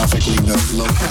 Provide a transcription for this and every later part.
geographically located.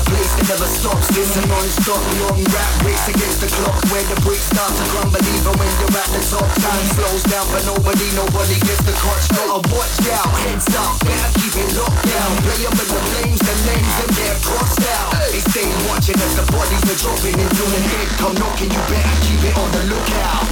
A place that never stops. A non-stop long rap race against the clock. Where the bricks start to crumble even when you're at the top Time slows down for nobody, nobody gets the crutch Gotta watch out, heads up, better keep it locked down. Play them with the flames, the names and they're crossed out. They stay watching as the bodies are dropping into the head Come knocking, you better keep it on the lookout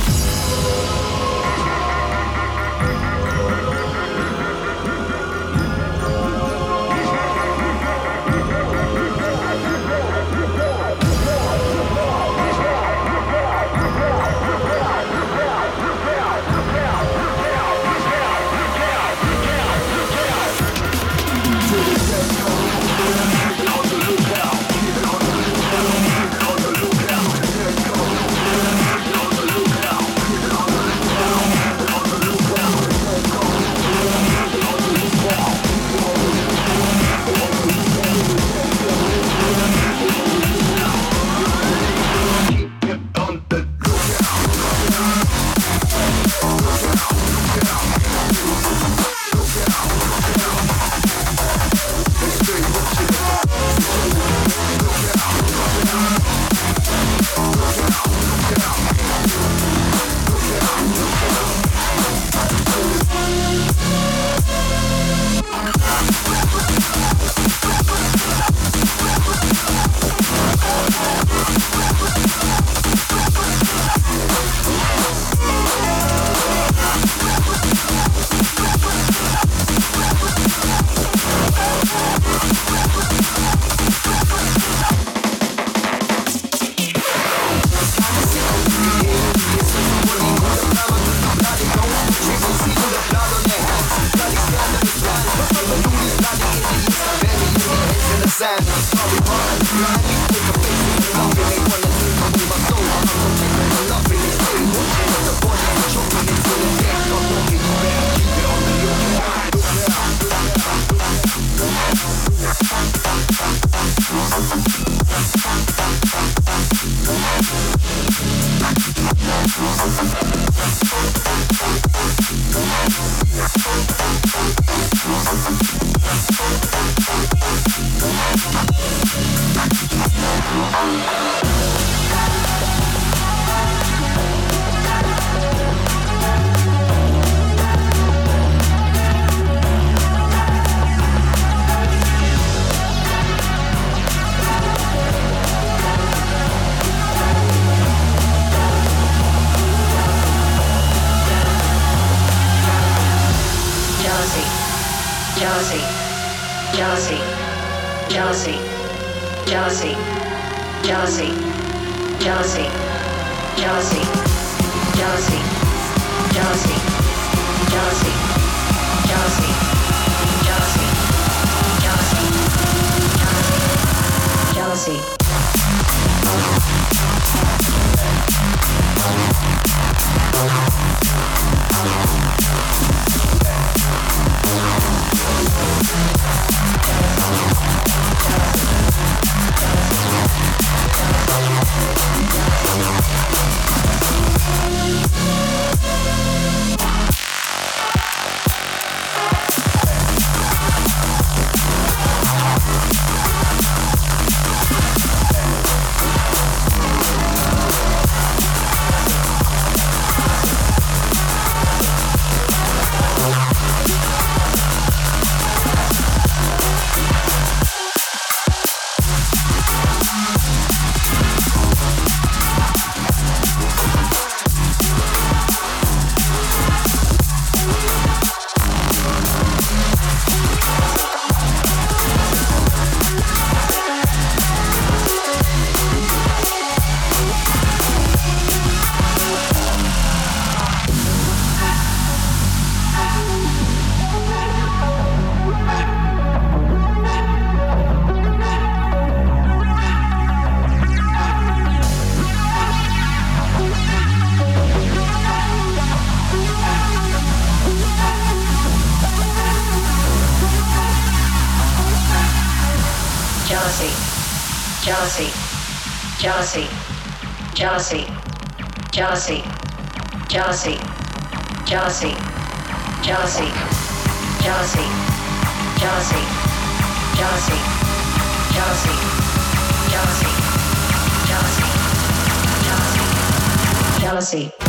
jealousy, jealousy, jealousy, jealousy, jealousy, jealousy, jealousy, jealousy, jealousy, jealousy, jealousy, jealousy, Thank jealousy, jealousy, jealousy, jealousy, jealousy, jealousy, jealousy, jealousy, jealousy, jealousy, jealousy, jealousy.